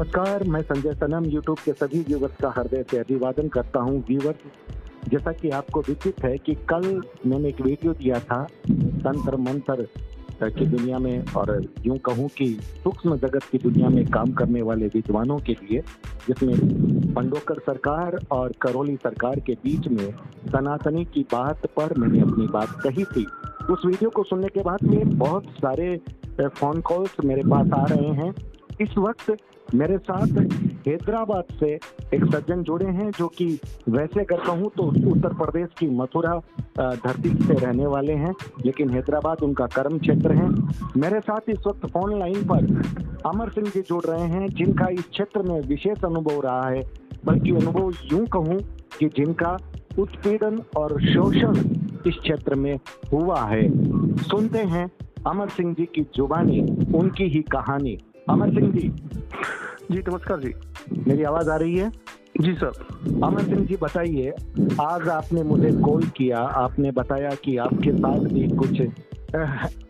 नमस्कार, मैं संजय सनम यूट्यूब के सभी व्यूवर्स का हृदय से अभिवादन करता हूँ। व्यूवर्स जैसा कि आपको विदित है कि कल मैंने एक वीडियो दिया था, तंत्र मंत्र की दुनिया में, और यूँ कहूँ कि सूक्ष्म जगत की दुनिया में काम करने वाले विद्वानों के लिए, जिसमें पंडोकर सरकार और करौली सरकार के बीच में सनातनी की बात पर मैंने अपनी बात कही थी। उस वीडियो को सुनने के बाद में बहुत सारे फ़ोन कॉल्स मेरे पास आ रहे हैं। इस वक्त मेरे साथ हैदराबाद से एक सज्जन जुड़े हैं जो कि वैसे अगर कहूँ तो उत्तर प्रदेश की मथुरा धरती से रहने वाले हैं, लेकिन हैदराबाद उनका कर्म क्षेत्र है। मेरे साथ इस वक्त फ़ोन लाइन पर अमर सिंह जी जुड़ रहे हैं, जिनका इस क्षेत्र में विशेष अनुभव रहा है। बल्कि अनुभव यूँ कहूँ कि जिनका उत्पीड़न और शोषण इस क्षेत्र में हुआ है। सुनते हैं अमर सिंह जी की जुबानी, उनकी ही कहानी। अमर सिंह जी। जी नमस्कार जी। मेरी आवाज़ आ रही है? जी सर। अमर सिंह जी बताइए आज आपने मुझे कॉल किया आपने बताया कि आपके साथ भी कुछ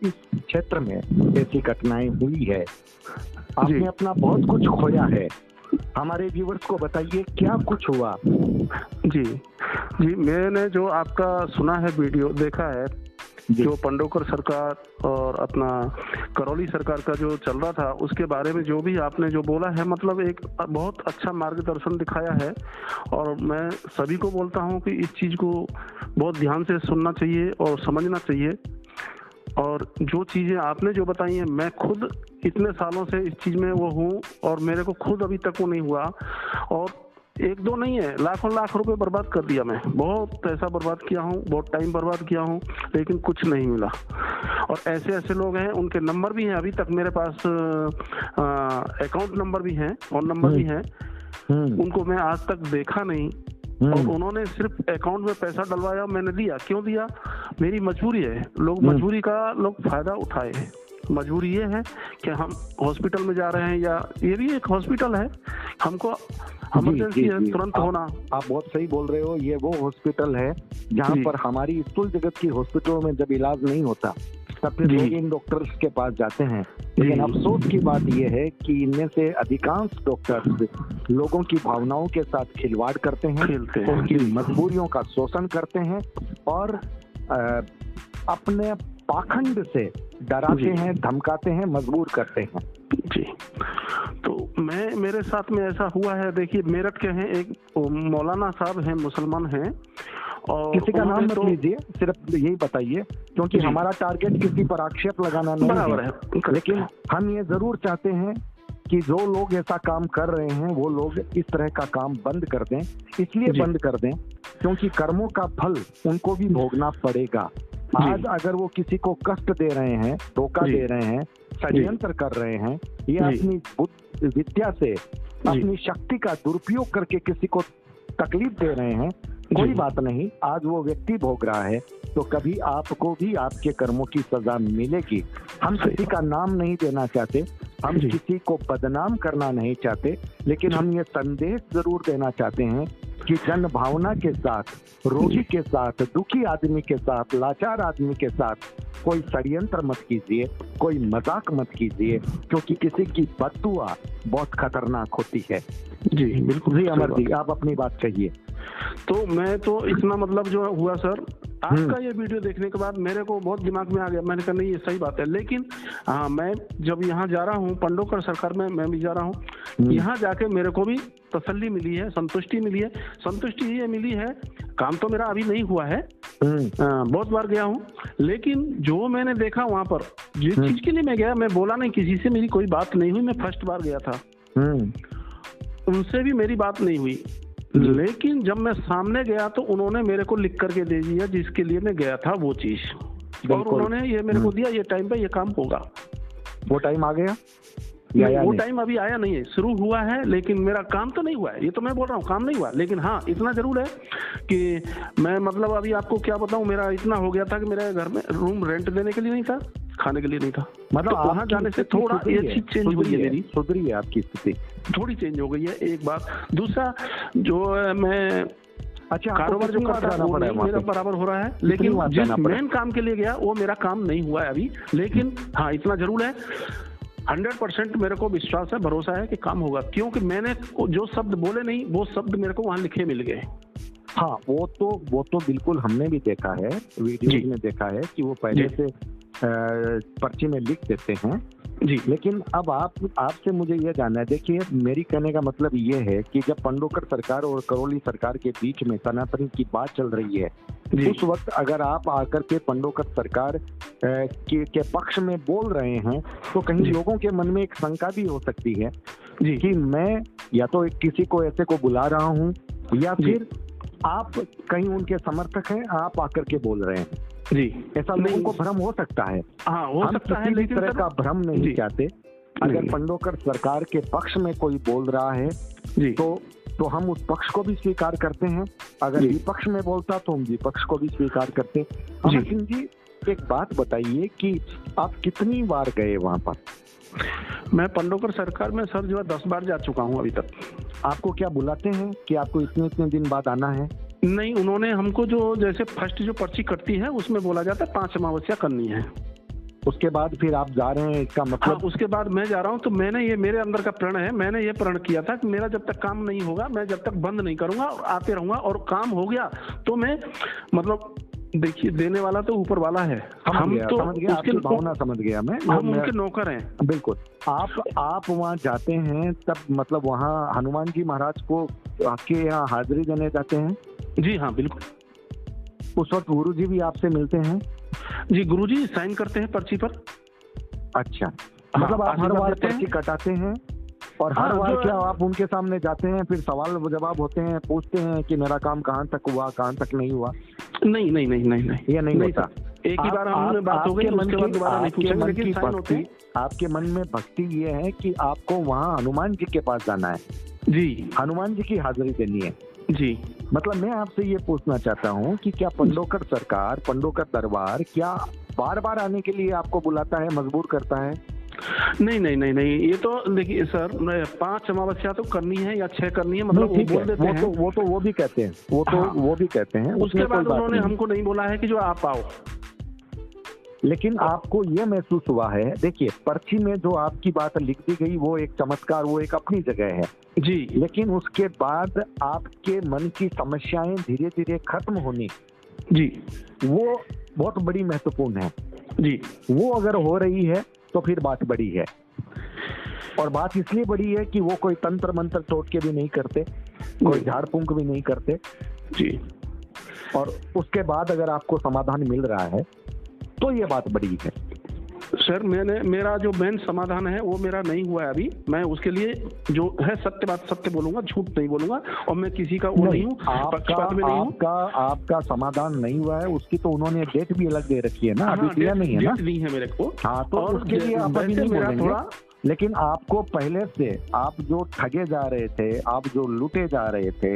इस क्षेत्र में ऐसी घटनाएँ हुई है। आपने अपना बहुत कुछ खोया है। हमारे व्यूवर्स को बताइए क्या कुछ हुआ? जी। जी मैंने जो आपका सुना है वीडियो देखा है जो। पंडोकर सरकार और अपना करौली सरकार का जो चल रहा था, उसके बारे में जो भी आपने जो बोला है मतलब एक बहुत अच्छा मार्गदर्शन दिखाया है। और मैं सभी को बोलता हूँ कि इस चीज़ को बहुत ध्यान से सुनना चाहिए और समझना चाहिए। और जो चीज़ें आपने जो बताई हैं, मैं खुद इतने सालों से इस चीज़ में वो हूँ और मेरे को खुद अभी तक वो नहीं हुआ। और एक दो नहीं है। लाखों लाख रुपए बर्बाद कर दिया मैं। बहुत पैसा बर्बाद किया हूँ बहुत टाइम बर्बाद किया हूँ लेकिन कुछ नहीं मिला। और ऐसे ऐसे लोग हैं उनके नंबर भी हैं। अभी तक मेरे पास अकाउंट नंबर भी हैं और नंबर भी हैं। हम्म। उनको मैं आज तक देखा नहीं। और हम्म। उन्होंने सिर्फ़ अकाउंट में पैसा डलवाया मैंने दिया क्यों दिया मेरी मजबूरी है। लोग हम्म। मजबूरी का लोग फ़ायदा उठाए हैं। मजबूरी ये है कि हम हॉस्पिटल में जा रहे हैं या ये भी एक हॉस्पिटल है। हमको इमरजेंसी तुरंत होना। आप बहुत सही बोल रहे हो ये वो हॉस्पिटल है जहाँ पर हमारी स्थूल जगत की हॉस्पिटलों में जब इलाज नहीं होता तब फिर लोग इन डॉक्टर्स के पास जाते हैं। लेकिन अफसोस की बात यह है कि इनमें से अधिकांश डॉक्टर्स लोगों की भावनाओं के साथ खिलवाड़ करते हैं उनकी मजबूरियों का शोषण करते हैं और आ, अपने पाखंड से डराते हैं धमकाते हैं मजबूर करते हैं। जी। मैं मेरे साथ में ऐसा हुआ है देखिए मेरठ के हैं एक मौलाना साहब हैं मुसलमान हैं और किसी का नाम मत तो, लीजिए सिर्फ़ यही बताइए क्योंकि हमारा टारगेट किसी पर आक्षेप लगाना नहीं है, है लेकिन हम ये ज़रूर चाहते हैं कि जो लोग ऐसा काम कर रहे हैं वो लोग इस तरह का काम बंद कर दें इसलिए बंद कर दें क्योंकि कर्मों का फल उनको भी भोगना पड़ेगा। आज अगर वो किसी को कष्ट दे रहे हैं धोखा दे रहे हैं षड्यंत्र कर रहे हैं या अपनी विद्या से अपनी शक्ति का दुरुपयोग करके किसी को तकलीफ़ दे रहे हैं कोई बात नहीं आज वो व्यक्ति भोग रहा है। तो कभी आपको भी आपके कर्मों की सजा मिलेगी। हम किसी का नाम नहीं देना चाहते हम किसी को बदनाम करना नहीं चाहते लेकिन हम ये संदेश ज़रूर देना चाहते हैं कि जन भावना के साथ रोगी के साथ दुखी आदमी के साथ लाचार आदमी के साथ कोई षड्यंत्र मत कीजिए कोई मज़ाक मत कीजिए क्योंकि किसी की बदुआ बहुत खतरनाक होती है। जी बिल्कुल जी अमर जी आप अपनी बात कहिए। तो मैं तो इतना मतलब जो हुआ सर आपका हम्म। ये वीडियो देखने के बाद मेरे को बहुत दिमाग में आ गया। मैंने कहा नहीं ये सही बात है। लेकिन हाँ मैं जब यहाँ जा रहा हूँ पंडोकर सरकार में मैं भी जा रहा हूँ हम्म। यहाँ जाके मेरे को भी तसल्ली मिली है संतुष्टि मिली है। संतुष्टि ये मिली है काम तो मेरा अभी नहीं हुआ है। हम्म। आ, बहुत बार गया हूँ लेकिन जो मैंने देखा वहाँ पर जिस चीज़ के लिए मैं गया मैं बोला नहीं किसी से मेरी कोई बात नहीं हुई मैं फ़र्स्ट बार गया था। उनसे भी मेरी बात नहीं हुई। लेकिन जब मैं सामने गया तो उन्होंने मेरे को लिख करके दे दिया जिसके लिए मैं गया था वो चीज़। और उन्होंने ये मेरे को हम्म। दिया ये टाइम पे ये काम होगा। वो टाइम आ गया? या वो टाइम अभी आया नहीं है। शुरू हुआ है लेकिन मेरा काम तो नहीं हुआ है। ये तो मैं बोल रहा हूँ काम नहीं हुआ। लेकिन हाँ इतना ज़रूर है कि मैं मतलब अभी आपको क्या बताऊँ मेरा इतना हो गया था कि मेरे घर में रूम रेंट देने के लिए नहीं था। खाने के लिए नहीं था। मतलब तो वहाँ जाने से थोड़ा ये चीज़ चेंज हुई है मेरी। सुधरी है आपकी स्थिति। थोड़ी चेंज हो गई है एक बात। दूसरा जो मैं अच्छा कारोबार जो करता है वो मेरा बराबर हो रहा है लेकिन जिस मेन काम के लिए गया वो मेरा काम नहीं हुआ है अभी। लेकिन हाँ इतना ज़रूर है। हंड्रेड परसेंट मेरे को विश्वास है भरोसा है कि काम होगा। क्योंकि मैंने जो शब्द बोले नहीं वो शब्द मेरे को वहाँ लिखे मिल गए। हाँ वो तो वो तो बिल्कुल हमने भी देखा है वीडियो में देखा है कि वो पहले से पर्ची में लिख देते हैं। जी। लेकिन अब आप आपसे मुझे ये जानना है देखिए मेरी कहने का मतलब ये है कि जब पंडोकर सरकार और करोली सरकार के बीच में सनातन की बात चल रही है उस वक्त अगर आप आकर के पंडोकर सरकार के, के पक्ष में बोल रहे हैं तो कहीं लोगों के मन में एक शंका भी हो सकती है जी। कि मैं या तो किसी को ऐसे को बुला रहा हूँ या फिर आप कहीं उनके समर्थक हैं आप आकर के बोल रहे हैं। जी। ऐसा लोगों को भ्रम हो सकता है। हाँ हो हम सकता है लेकिन तरह का भ्रम नहीं चाहते। अगर पंडोकर सरकार के पक्ष में कोई बोल रहा है जी। तो तो हम उस पक्ष को भी स्वीकार करते हैं। अगर विपक्ष में बोलता तो हम विपक्ष को भी स्वीकार करते अमर सिंह जी एक बात बताइए कि आप कितनी बार गए वहाँ पर? मैं पंडोकर सरकार में सर जो है दस बार जा चुका हूँ अभी तक। आपको क्या बुलाते हैं कि आपको इतने इतने दिन बाद आना है? नहीं उन्होंने हमको जो जैसे फ़र्स्ट जो पर्ची कटती है उसमें बोला जाता है पाँच अमावस्या करनी है। उसके बाद फिर आप जा रहे हैं इसका मतलब हाँ, उसके बाद मैं जा रहा हूँ तो मैंने ये मेरे अंदर का प्रण है मैंने ये प्रण किया था कि मेरा जब तक काम नहीं होगा मैं जब तक बंद नहीं करूँगा और आते रहूँगा और काम हो गया तो मैं मतलब देखिए देने वाला तो ऊपर वाला है। हम तो समझ गया उसके भावना समझ गया मैं। हम उनके नौकर हैं। बिल्कुल। आप आप वहाँ जाते हैं तब मतलब वहाँ हनुमान जी महाराज को आपके यहाँ हाजिरी देने जाते हैं? जी हाँ बिल्कुल। उस वक्त गुरु जी भी आपसे मिलते हैं? जी गुरु जी साइन करते हैं पर्ची पर। अच्छा। हाँ, मतलब आप हर बार पर्ची कटाते हैं? और हर हाँ, बार क्या आप उनके सामने जाते हैं फिर सवाल जवाब होते हैं पूछते हैं कि मेरा काम कहाँ तक हुआ कहाँ तक नहीं हुआ? नहीं नहीं नहीं नहीं नहीं। ये नहीं होता। एक ही बार हमने बात हो गई उसके बाद दोबारा नहीं लेकिन साइन होते हैं। आपके मन में भक्ति ये है कि आपको वहाँ हनुमान जी के पास जाना है। जी। हनुमान जी की हाजिरी देनी है। जी। मतलब मैं आपसे ये पूछना चाहता हूँ कि क्या पंडोकर सरकार पंडोकर दरबार क्या बार बार आने के लिए आपको बुलाता है मजबूर करता है? नहीं नहीं नहीं नहीं ये तो देखिए सर पाँच अमावस्या तो करनी है या छह करनी है मतलब वो बोल देते वो हैं। तो वो तो वो भी कहते हैं वो तो हाँ, वो भी कहते हैं उसके बाद उन्होंने हमको नहीं बोला है कि जो आप आओ। लेकिन आपको ये महसूस हुआ है देखिए पर्ची में जो आपकी बात लिख दी गई वो एक चमत्कार वो एक अपनी जगह है। जी। लेकिन उसके बाद आपके मन की समस्याएँ धीरे धीरे खत्म होनी जी। वो बहुत बड़ी महत्वपूर्ण है। जी। वो अगर हो रही है तो फिर बात बड़ी है। और बात इसलिए बड़ी है कि वो कोई तंत्र मंत्र टोट के भी नहीं करते कोई झाड़ फूंक भी नहीं करते। जी। और उसके बाद अगर आपको समाधान मिल रहा है तो ये बात बड़ी है। सर मैंने मेरा जो मेन समाधान है वो मेरा नहीं हुआ है अभी। मैं उसके लिए जो है सत्य बात सत्य बोलूँगा झूठ नहीं बोलूँगा और मैं किसी का वो नहीं हूँ आपका आपका आपका समाधान नहीं हुआ है उसकी तो उन्होंने डेट भी अलग दे रखी है ना अभी हाँ, दिया नहीं है ना? दी है मेरे को। हाँ तो उसके लिए आप अभी नहीं बोलेंगे। लेकिन आपको पहले से आप जो ठगे जा रहे थे आप जो लुटे जा रहे थे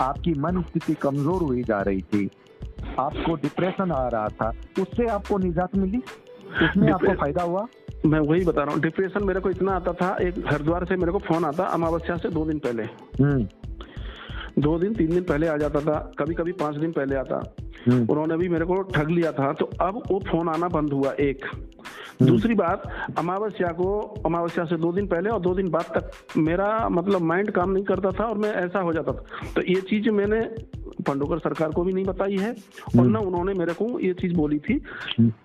आपकी मन स्थिति कमज़ोर हुई जा रही थी आपको डिप्रेशन आ रहा था उससे आपको निजात मिली? उसमें आपको फ़ायदा हुआ मैं वही बता रहा हूँ डिप्रेशन मेरे को इतना आता था एक हरिद्वार से मेरे को फ़ोन आता अमावस्या से दो दिन पहले हम्म। दो दिन तीन दिन पहले आ जाता था कभी कभी पाँच दिन पहले आता हम्म। उन्होंने भी मेरे को ठग लिया था तो अब वो फ़ोन आना बंद हुआ एक हम्म। दूसरी बात अमावस्या को अमावस्या से दो दिन पहले और दो दिन बाद तक मेरा मतलब माइंड काम नहीं करता था और मैं ऐसा हो जाता था तो ये चीज़ मैंने पंडोकर सरकार को भी नहीं बताई है और हम्म। ना उन्होंने मेरे को ये चीज़ बोली थी।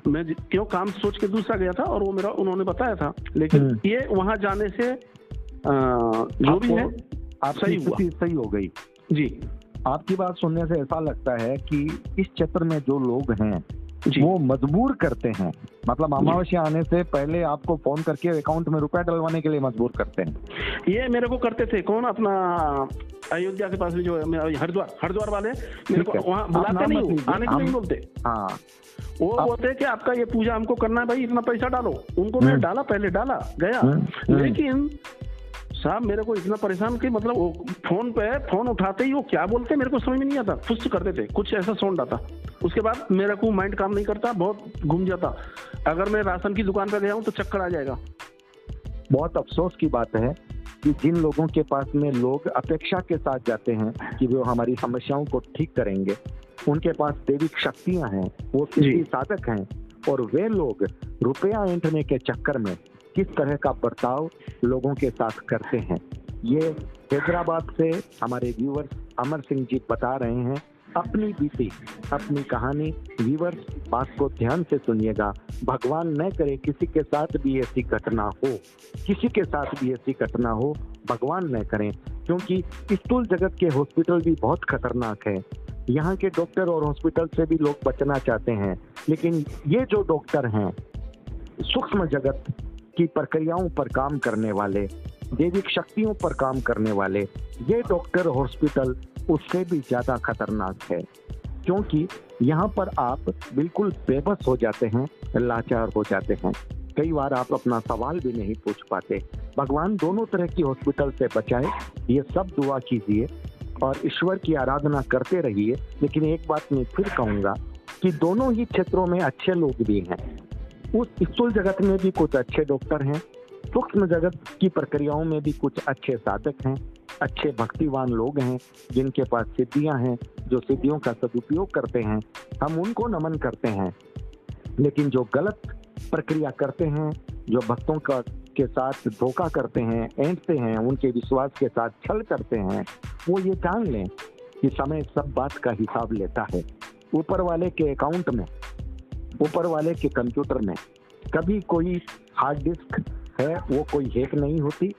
मैं क्यों काम सोच के दूसरा गया था और वो मेरा उन्होंने बताया था। लेकिन ये वहाँ जाने से आ, जो भी है आप सही हुआ। सही हो गई। जी। आपकी बात सुनने से ऐसा लगता है कि इस क्षेत्र में जो लोग हैं वो मजबूर करते हैं। मतलब अमावस्या आने से पहले आपको फ़ोन करके अकाउंट में रुपए डलवाने के लिए मजबूर करते हैं। ये मेरे को करते थे। कौन अपना अयोध्या के पास में जो हरिद्वार हरिद्वार वाले मेरे को वहाँ बुलाते नहीं आने के नहीं बोलते। हाँ। वो बोलते कि आपका ये पूजा हमको करना है भाई इतना पैसा डालो। उनको मैं हम्म। डाला पहले डाला गया। हम्म, हम्म। लेकिन साहब मेरे को इतना परेशान कि मतलब वो फ़ोन पे फ़ोन उठाते ही वो क्या बोलते मेरे को समझ में नहीं आता। फुस्त करते थे कुछ ऐसा साउंड आता। उसके बाद मेरा को माइंड काम नहीं करता बहुत घूम जाता। अगर मैं राशन की दुकान पे गया हूँ तो चक्कर आ जाएगा। बहुत अफसोस की बात है कि जिन लोगों के पास में लोग अपेक्षा के साथ जाते हैं कि वो हमारी समस्याओं को ठीक करेंगे उनके पास दैविक शक्तियाँ हैं वो साधक हैं और वे लोग रुपया ऐंठने के चक्कर में किस तरह का बर्ताव लोगों के साथ करते हैं। ये हैदराबाद से हमारे व्यूवर्स अमर सिंह जी बता रहे हैं। अपनी बीती, अपनी कहानी व्यूवर्स बात को ध्यान से सुनिएगा। भगवान न करे किसी के साथ भी ऐसी घटना हो, किसी के साथ भी ऐसी घटना हो, भगवान न करें। क्योंकि स्थूल जगत के हॉस्पिटल भी बहुत खतरनाक है। यहाँ के डॉक्टर और हॉस्पिटल से भी लोग बचना चाहते हैं। लेकिन ये जो डॉक्टर हैं, सूक्ष्म जगत की प्रक्रियाओं पर काम करने वाले दैविक शक्तियों पर काम करने वाले, ये डॉक्टर हॉस्पिटल उससे भी ज़्यादा खतरनाक है। क्योंकि यहाँ पर आप बिल्कुल बेबस हो जाते हैं, लाचार हो जाते हैं। कई बार आप अपना सवाल भी नहीं पूछ पाते। भगवान दोनों तरह की हॉस्पिटल से बचाए, ये सब दुआ कीजिए और ईश्वर की आराधना करते रहिए। लेकिन एक बात मैं फिर कहूँगा कि दोनों ही क्षेत्रों में अच्छे लोग भी हैं। उस स्थूल जगत में भी कुछ अच्छे डॉक्टर हैं। सूक्ष्म जगत की प्रक्रियाओं में भी कुछ अच्छे साधक हैं। अच्छे भक्तिवान लोग हैं, जिनके पास सिद्धियाँ हैं, जो सिद्धियों का सदुपयोग करते हैं। हम उनको नमन करते हैं। लेकिन जो गलत प्रक्रिया करते हैं, जो भक्तों का, के साथ धोखा करते हैं एंटते हैं, उनके विश्वास के साथ छल करते हैं, वो ये जान लें कि समय सब बात का हिसाब लेता है। ऊपर वाले के अकाउंट में ऊपर वाले के कंप्यूटर में। कभी कोई हार्ड डिस्क है वो कोई हैक नहीं होती।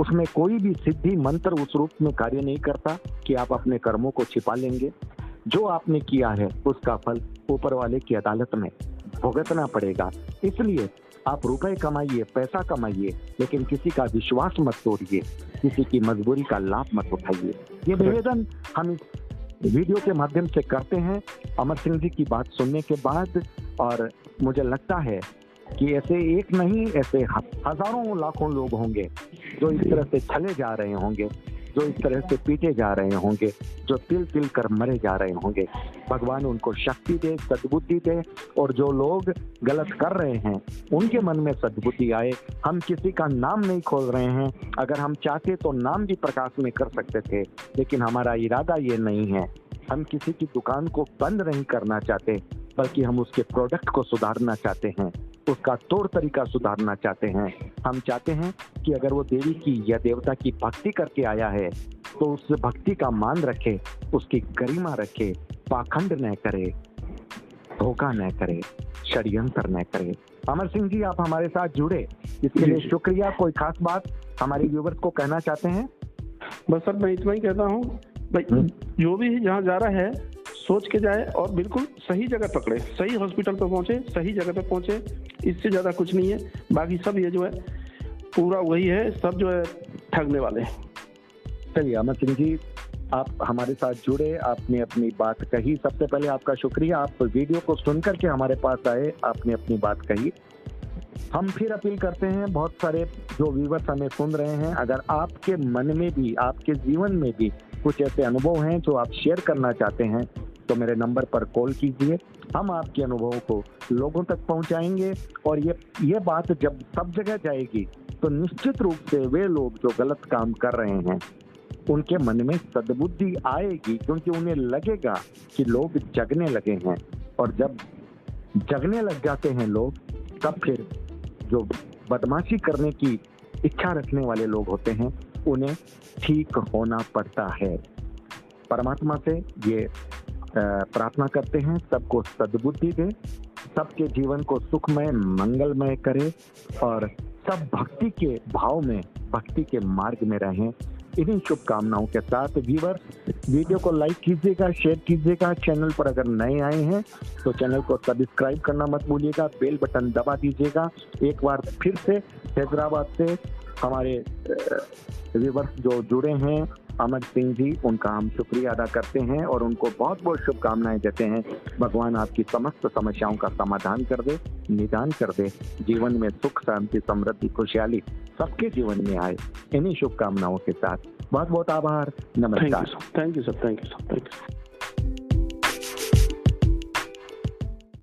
उसमें कोई भी सिद्धि मंत्र उस रूप में कार्य नहीं करता कि आप अपने कर्मों को छिपा लेंगे। जो आपने किया है उसका फल ऊपर वाले की अदालत में भुगतना पड़ेगा। इसलिए आप रुपए कमाइए पैसा कमाइए लेकिन किसी का विश्वास मत तोड़िए। किसी की मजबूरी का लाभ मत उठाइए। ये निवेदन हम इस वीडियो के माध्यम से करते हैं। अमर सिंह जी की बात सुनने के बाद और मुझे लगता है कि ऐसे एक नहीं, ऐसे हज़ारों लाखों लोग होंगे जो इस तरह से चले जा रहे होंगे। जो इस तरह से पीटे जा रहे होंगे, जो तिल तिल कर मरे जा रहे होंगे। भगवान उनको शक्ति दे, सद्बुद्धि दे, और जो लोग गलत कर रहे हैं, उनके मन में सद्बुद्धि आए। हम किसी का नाम नहीं खोल रहे हैं। अगर हम चाहते तो नाम भी प्रकाश में कर सकते थे, लेकिन हमारा इरादा ये नहीं है। हम किसी की दुकान को बंद नहीं करना चाहते, बल्कि हम उसके प्रोडक्ट को सुधारना चाहते हैं। उसका तौर तरीका सुधारना चाहते हैं। हम चाहते हैं कि अगर वो देवी की या देवता की भक्ति करके आया है तो उस भक्ति का मान रखे उसकी गरिमा रखे पाखंड न करे धोखा न करे षड्यंत्र न करे। अमर सिंह जी आप हमारे साथ जुड़े। इसके लिए शुक्रिया। कोई खास बात हमारे व्यूवर्स को कहना चाहते हैं? बस सर मैं इतना ही कहता हूँ। भाई हम्म। जो भी जहाँ जा रहा है सोच के जाए और बिल्कुल सही जगह पकड़े। सही हॉस्पिटल पर पहुँचे, सही जगह पर पहुँचे। इससे ज़्यादा कुछ नहीं है। बाकी सब ये जो है, पूरा वही है। सब जो है, ठगने वाले हैं। चलिए, अमर सिंह जी, आप हमारे साथ जुड़े। आपने अपनी बात कही। सबसे पहले आपका शुक्रिया। आप वीडियो को सुन करके हमारे पास आए। आपने अपनी बात कही। हम फिर अपील करते हैं, बहुत सारे जो व्यूवर्स हमें सुन रहे हैं, अगर आपके मन में भी, आपके जीवन में भी कुछ ऐसे अनुभव हैं जो आप शेयर करना चाहते हैं तो मेरे नंबर पर कॉल कीजिए। हम आपके अनुभवों को लोगों तक पहुंचाएँगे और ये ये बात जब सब जगह जाएगी तो निश्चित रूप से वे लोग जो गलत काम कर रहे हैं, उनके मन में सद्बुद्धि आएगी क्योंकि उन्हें लगेगा कि लोग जगने लगे हैं। और जब जगने लग जाते हैं लोग, तब फिर जो बदमाशी करने की इच्छा रखने वाले लोग होते हैं, उन्हें ठीक होना पड़ता है। परमात्मा से ये प्रार्थना करते हैं, सबको सद्बुद्धि दे, सबके जीवन को सुखमय, मंगलमय करे और सब भक्ति के भाव में, भक्ति के मार्ग में रहें। इन्हीं शुभकामनाओं के साथ व्यूवर वीडियो को लाइक कीजिएगा, शेयर कीजिएगा। चैनल पर अगर नए आए हैं तो चैनल को सब्सक्राइब करना मत भूलिएगा, बेल बटन दबा दीजिएगा। एक बार फिर से हैदराबाद से हमारे व्यूवर्स जो जुड़े हैं अमर सिंह जी उनका हम शुक्रिया अदा करते हैं और उनको बहुत बहुत शुभकामनाएँ देते हैं। भगवान आपकी समस्त समस्याओं का समाधान कर दे निदान कर दे। जीवन में सुख शांति समृद्धि खुशहाली सबके जीवन में आए। इन्हीं शुभकामनाओं के साथ बहुत बहुत आभार नमस्कार। Thank you sir thank you sir thank you